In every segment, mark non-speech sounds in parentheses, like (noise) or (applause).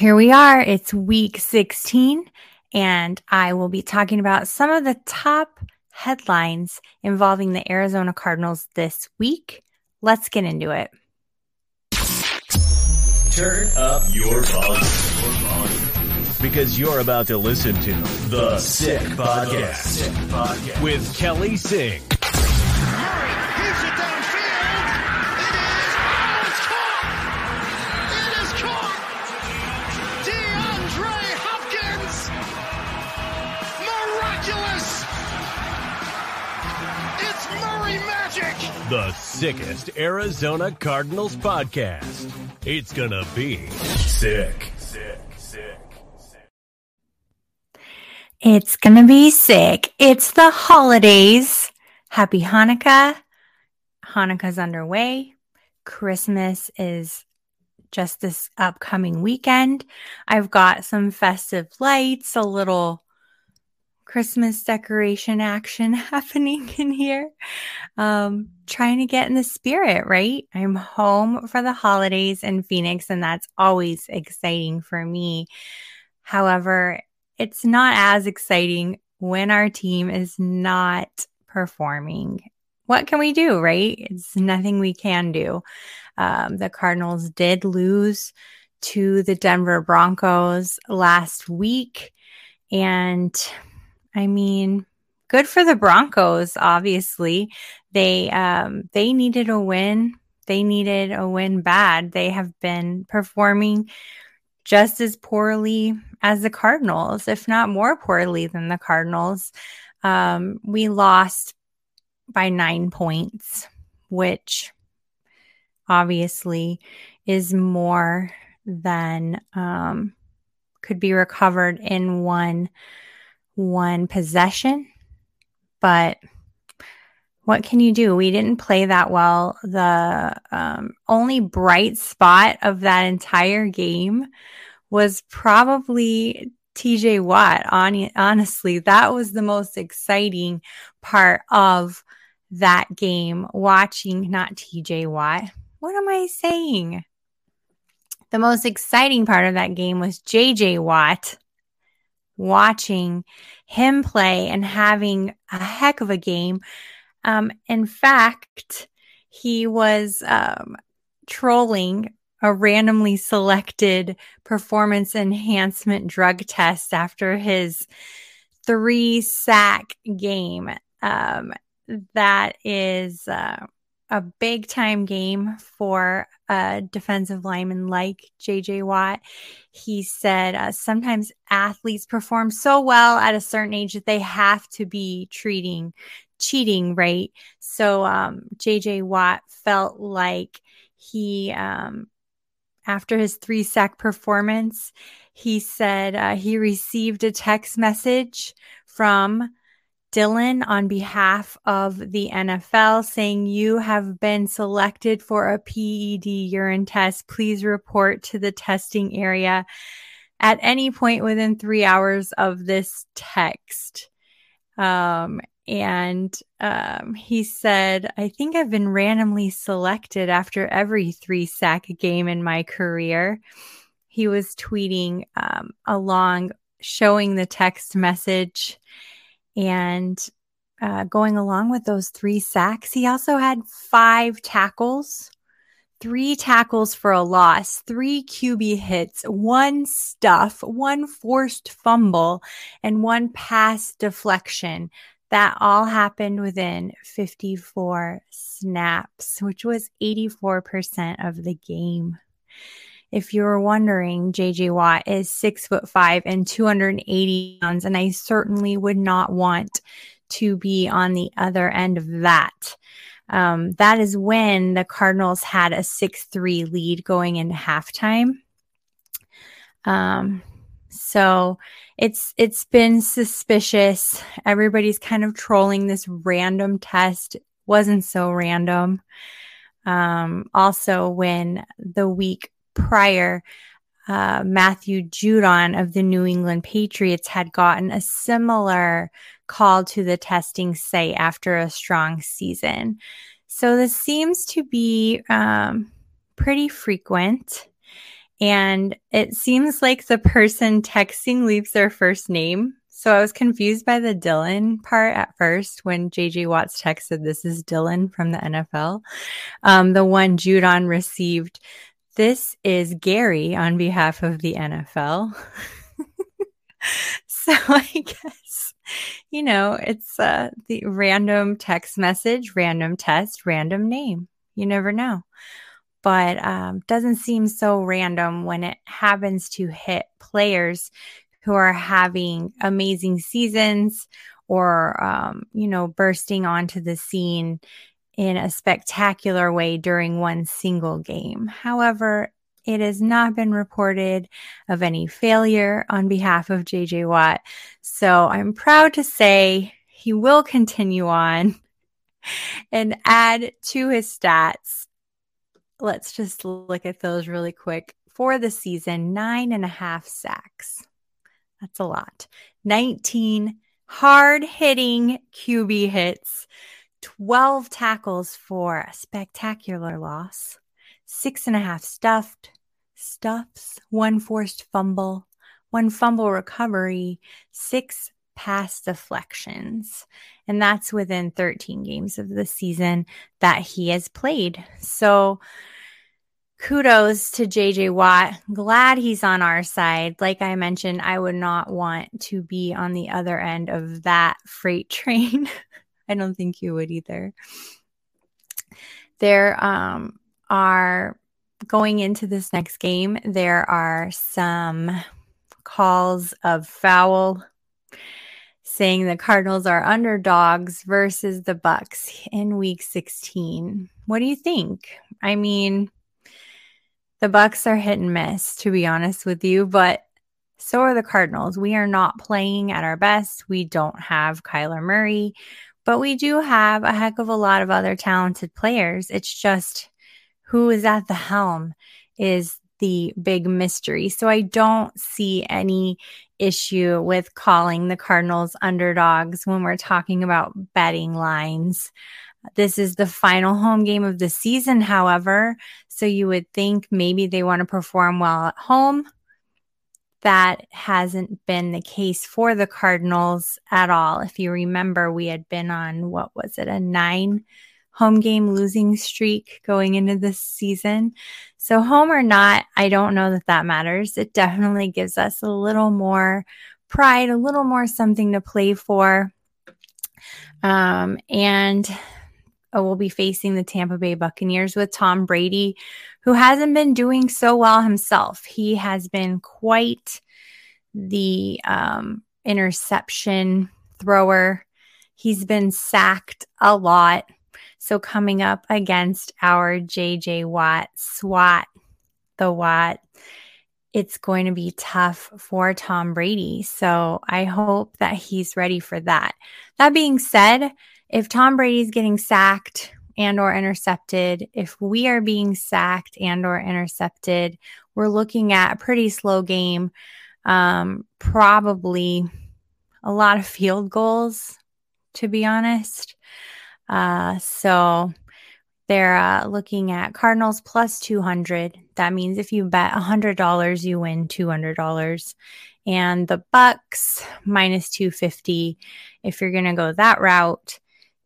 Here we are. It's week 16, and I will be talking about some of the top headlines involving the Arizona Cardinals this week. Let's get into it. Turn up your volume. Because you're about to listen to The Sick Podcast, Sick Podcast. with Kelly Singh. Murray magic. The sickest Arizona Cardinals podcast. It's gonna be sick. Sick, sick, sick. It's going to be sick. It's the holidays. Happy Hanukkah. Hanukkah's underway. Christmas is just this upcoming weekend. I've got some festive lights, a little Christmas decoration action (laughs) happening in here. Um, trying to get in the spirit, right? I'm home for the holidays in Phoenix, and that's always exciting for me. However, it's not as exciting when our team is not performing. What can we do, right? It's nothing we can do. Um, the Cardinals did lose to the Denver Broncos last week. And I mean, good for the Broncos, obviously. They um they needed a win. They needed a win bad. They have been performing just as poorly as the Cardinals, if not more poorly than the Cardinals. Um, we lost by nine points, which obviously is more than um, could be recovered in one one possession. But what can you do? We didn't play that well. The um, only bright spot of that entire game was probably TJ Watt. On, honestly, that was the most exciting part of that game. Watching, not TJ Watt. What am I saying? The most exciting part of that game was JJ Watt watching him play and having a heck of a game. Um, in fact, he was um, trolling a randomly selected performance enhancement drug test after his three sack game. Um, that is uh, a big time game for a defensive lineman like JJ Watt. He said uh, sometimes athletes perform so well at a certain age that they have to be treating cheating, right? So um, JJ Watt felt like he, um, after his three sack performance, he said uh, he received a text message from Dylan on behalf of the NFL saying you have been selected for a PED urine test. Please report to the testing area at any point within three hours of this text. Um, and um, he said, I think I've been randomly selected after every three sack game in my career. He was tweeting um, along, showing the text message and uh, going along with those three sacks, he also had five tackles, three tackles for a loss, three QB hits, one stuff, one forced fumble, and one pass deflection. That all happened within 54 snaps, which was 84% of the game. If you're wondering, JJ Watt is six foot five and 280 pounds, and I certainly would not want to be on the other end of that. Um, that is when the Cardinals had a 6 3 lead going into halftime. Um, so it's it's been suspicious. Everybody's kind of trolling this random test. Wasn't so random. Um, also, when the week prior, uh, Matthew Judon of the New England Patriots had gotten a similar call to the testing site after a strong season. So this seems to be um, pretty frequent. And it seems like the person texting leaves their first name. So I was confused by the Dylan part at first when JJ Watts texted, This is Dylan from the NFL. Um, the one Judon received, This is Gary on behalf of the NFL. (laughs) so I guess, you know, it's uh, the random text message, random test, random name. You never know but um, doesn't seem so random when it happens to hit players who are having amazing seasons or um, you know bursting onto the scene in a spectacular way during one single game. However, it has not been reported of any failure on behalf of JJ Watt. So I'm proud to say he will continue on (laughs) and add to his stats let's just look at those really quick. For the season, nine and a half sacks. That's a lot. 19 hard hitting QB hits, 12 tackles for a spectacular loss, six and a half stuffed, stuffs, one forced fumble, one fumble recovery, six pass deflections. And that's within 13 games of the season that he has played. So kudos to JJ Watt. Glad he's on our side. Like I mentioned, I would not want to be on the other end of that freight train. (laughs) I don't think you would either. There um, are going into this next game, there are some calls of foul saying the Cardinals are underdogs versus the Bucks in week 16. What do you think? I mean, the Bucks are hit and miss, to be honest with you, but so are the Cardinals. We are not playing at our best. We don't have Kyler Murray, but we do have a heck of a lot of other talented players. It's just who is at the helm is the big mystery. So I don't see any issue with calling the Cardinals underdogs when we're talking about betting lines. This is the final home game of the season, however. So you would think maybe they want to perform well at home. That hasn't been the case for the Cardinals at all. If you remember, we had been on what was it, a nine home game losing streak going into this season. So, home or not, I don't know that that matters. It definitely gives us a little more pride, a little more something to play for. Um, and will be facing the Tampa Bay Buccaneers with Tom Brady, who hasn't been doing so well himself. He has been quite the um, interception thrower. He's been sacked a lot. So coming up against our JJ Watt SWAT, the Watt, it's going to be tough for Tom Brady. So I hope that he's ready for that. That being said, if Tom Brady's getting sacked and or intercepted, if we are being sacked and or intercepted, we're looking at a pretty slow game. Um, probably a lot of field goals, to be honest. Uh, so they're uh, looking at Cardinals plus 200. That means if you bet $100, you win $200. And the Bucks minus 250. If you're going to go that route,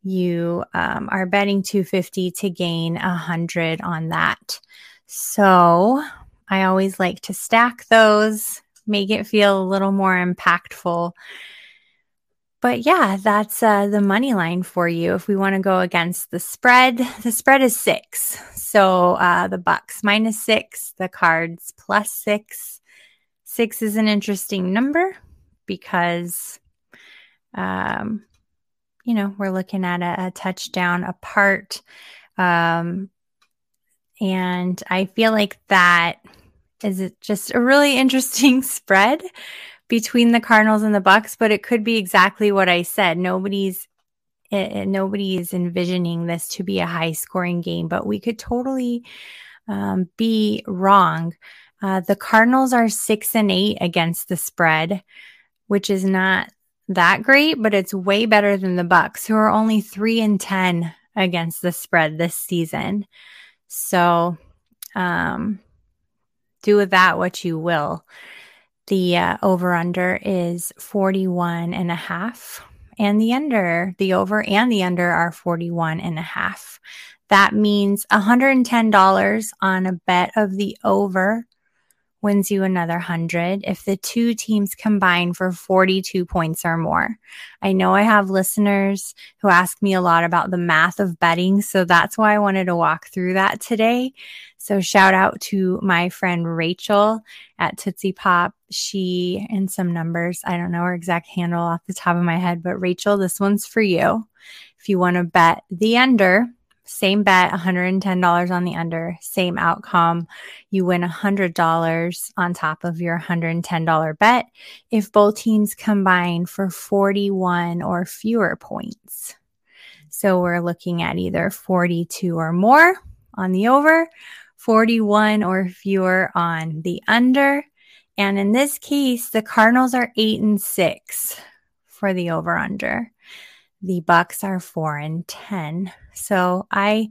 you um, are betting 250 to gain 100 on that. So I always like to stack those, make it feel a little more impactful. But yeah, that's uh, the money line for you. If we want to go against the spread, the spread is six. So uh, the Bucks minus six, the Cards plus six. Six is an interesting number because um, you know, we're looking at a, a touchdown apart. Um, and I feel like that is just a really (laughs) interesting spread between the Cardinals and the Bucks, but it could be exactly what I said. Nobody's it, eh, eh, nobody is envisioning this to be a high scoring game, but we could totally um, be wrong. Uh, the Cardinals are six and eight against the spread, which is not that great, but it's way better than the Bucks, who are only three and ten against the spread this season. So, um, do with that what you will. The uh, over under is 41 and a half and the under, the over and the under are 41 and a half. That means $110 on a bet of the over wins you another 100 if the two teams combine for 42 points or more. I know I have listeners who ask me a lot about the math of betting, so that's why I wanted to walk through that today. So shout out to my friend Rachel at Tootsie Pop. She and some numbers, I don't know her exact handle off the top of my head, but Rachel, this one's for you. If you want to bet the under, same bet, $110 on the under, same outcome. You win $100 on top of your $110 bet if both teams combine for 41 or fewer points. So we're looking at either 42 or more on the over, 41 or fewer on the under. And in this case, the Cardinals are eight and six for the over under the Bucks are four and ten. So I,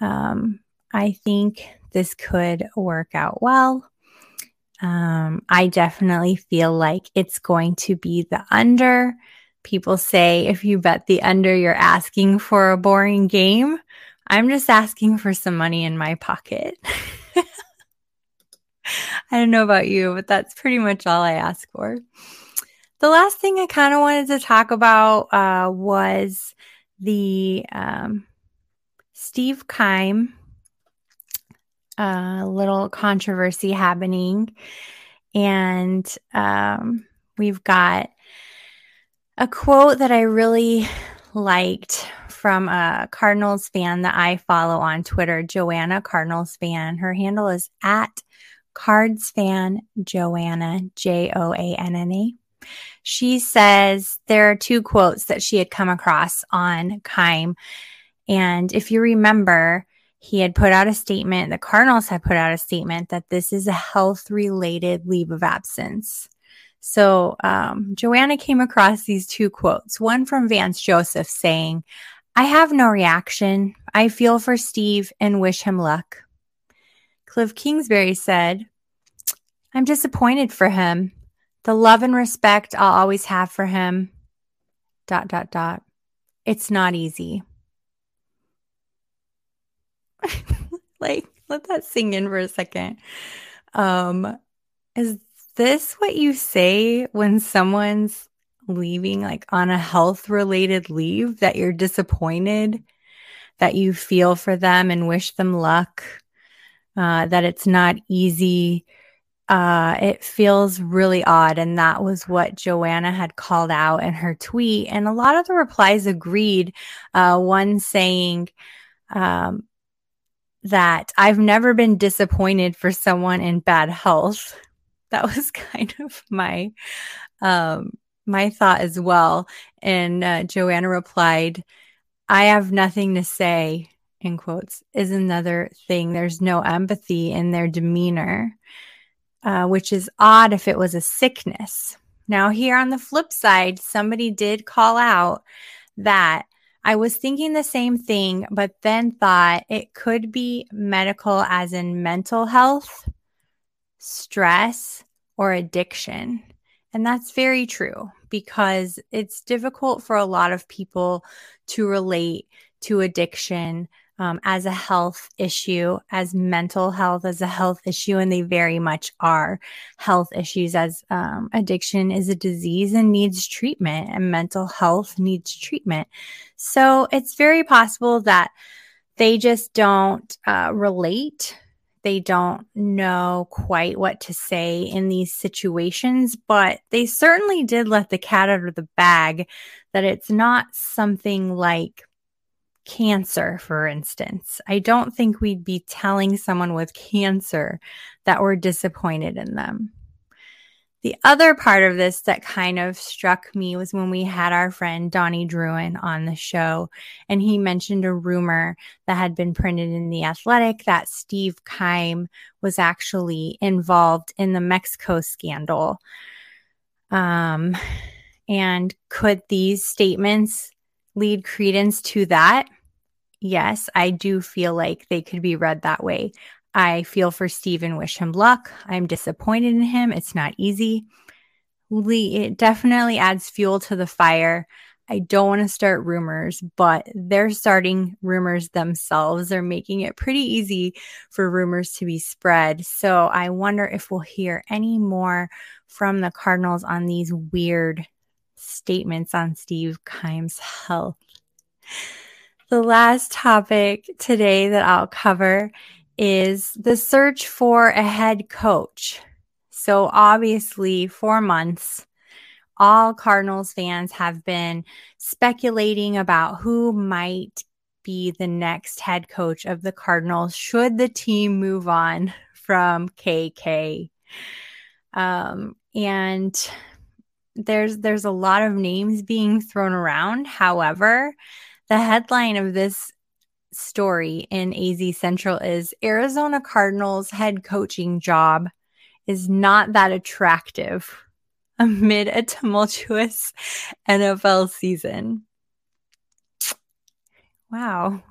um, I think this could work out well. Um, I definitely feel like it's going to be the under. People say if you bet the under, you're asking for a boring game. I'm just asking for some money in my pocket. (laughs) I don't know about you, but that's pretty much all I ask for. The last thing I kind of wanted to talk about uh, was the um, Steve Keim a little controversy happening. And um, we've got a quote that I really liked from a Cardinals fan that I follow on Twitter, Joanna Cardinals fan. Her handle is at Cards fan Joanna, J O A N N A. She says there are two quotes that she had come across on Keim. And if you remember, he had put out a statement, the Cardinals had put out a statement that this is a health related leave of absence. So um, Joanna came across these two quotes one from Vance Joseph saying, I have no reaction. I feel for Steve and wish him luck. Kliff Kingsbury said, I'm disappointed for him the love and respect I'll always have for him. Dot, dot, dot. It's not easy. (laughs) like, let that sink in for a second. Um, is this what you say when someone's leaving, like on a health related leave, that you're disappointed, that you feel for them and wish them luck, uh, that it's not easy? uh, it feels really odd. And that was what Joanna had called out in her tweet. And a lot of the replies agreed. Uh, one saying, um, that I've never been disappointed for someone in bad health. (laughs) That was (laughs) kind of my, um, my thought as well. And uh, Joanna replied, I have nothing to say, in quotes, is another thing. There's no empathy in their demeanor. Uh, which is odd if it was a sickness. Now, here on the flip side, somebody did call out that I was thinking the same thing, but then thought it could be medical, as in mental health, stress, or addiction. And that's very true because it's difficult for a lot of people to relate to addiction um, as a health issue, as mental health as a health issue, and they very much are health issues as um, addiction is a disease and needs treatment, and mental health needs treatment. So it's very possible that they just don't uh, relate. They don't know quite what to say in these situations, but they certainly did let the cat out of the bag that it's not something like cancer, for instance. I don't think we'd be telling someone with cancer that we're disappointed in them. The other part of this that kind of struck me was when we had our friend Donnie Druin on the show, and he mentioned a rumor that had been printed in The Athletic that Steve Keim was actually involved in the Mexico scandal. Um, and could these statements lead credence to that? Yes, I do feel like they could be read that way. I feel for Steve and wish him luck. I'm disappointed in him. It's not easy. Lee, it definitely adds fuel to the fire. I don't want to start rumors, but they're starting rumors themselves. They're making it pretty easy for rumors to be spread. So I wonder if we'll hear any more from the Cardinals on these weird statements on Steve Keim's health. The last topic today that I'll cover is the search for a head coach. So, obviously, for months, all Cardinals fans have been speculating about who might be the next head coach of the Cardinals should the team move on from KK. Um, and there's there's a lot of names being thrown around. However, the headline of this story in AZ Central is Arizona Cardinals head coaching job is not that attractive amid a tumultuous NFL season. Wow.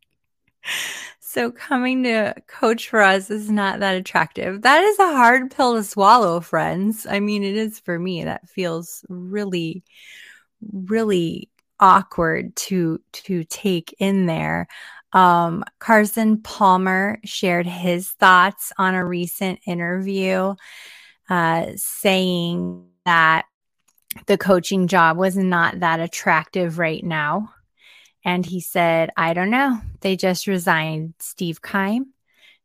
(laughs) so coming to coach for us is not that attractive. That is a hard pill to swallow, friends. I mean, it is for me. That feels really, really awkward to to take in there. Um, Carson Palmer shared his thoughts on a recent interview uh, saying that the coaching job was not that attractive right now. And he said, I don't know. They just resigned Steve Keim.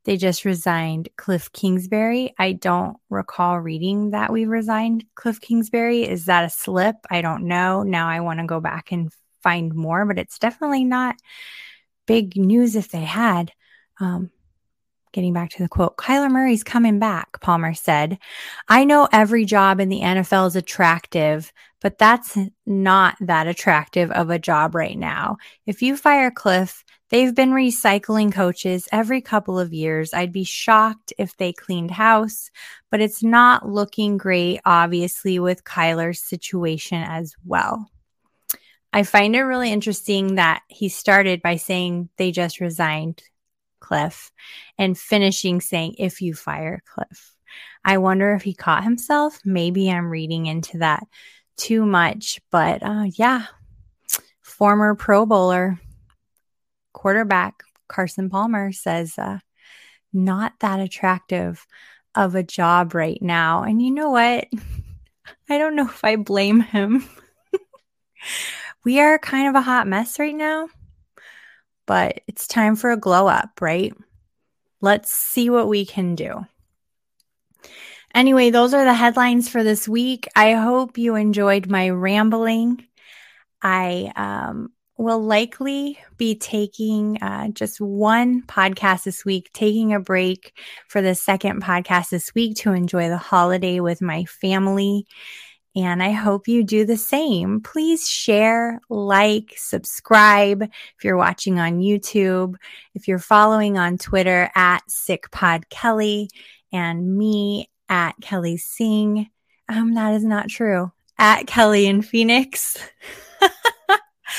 They just resigned Kliff Kingsbury. I don't recall reading that we resigned Kliff Kingsbury. Is that a slip? I don't know. Now I want to go back and find more, but it's definitely not big news if they had. Um, getting back to the quote, Kyler Murray's coming back, Palmer said. I know every job in the NFL is attractive, but that's not that attractive of a job right now. If you fire Kliff, they've been recycling coaches every couple of years. I'd be shocked if they cleaned house, but it's not looking great, obviously, with Kyler's situation as well. I find it really interesting that he started by saying they just resigned Kliff and finishing saying, if you fire Kliff. I wonder if he caught himself. Maybe I'm reading into that too much, but uh, yeah, former Pro Bowler quarterback Carson Palmer says, uh, not that attractive of a job right now. And you know what? (laughs) I don't know if I blame him. (laughs) we are kind of a hot mess right now but it's time for a glow up, right? Let's see what we can do. Anyway, those are the headlines for this week. I hope you enjoyed my rambling. I um, will likely be taking uh, just one podcast this week, taking a break for the second podcast this week to enjoy the holiday with my family. And I hope you do the same. Please share, like, subscribe if you're watching on YouTube, if you're following on Twitter at SickPodKelly and me at Kelly Singh. Um, that is not true. At Kelly in Phoenix. (laughs)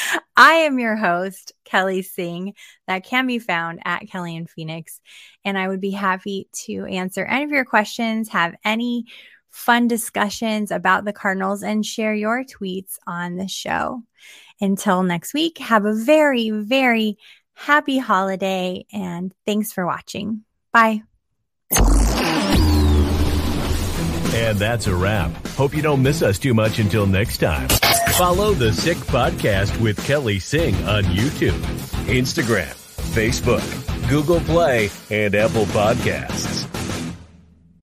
(laughs) I am your host, Kelly Singh. That can be found at Kelly in Phoenix. And I would be happy to answer any of your questions, have any fun discussions about the Cardinals and share your tweets on the show. Until next week, have a very, very happy holiday and thanks for watching. Bye. And that's a wrap. Hope you don't miss us too much until next time. Follow the Sick Podcast with Kelly Singh on YouTube, Instagram, Facebook, Google Play, and Apple Podcasts.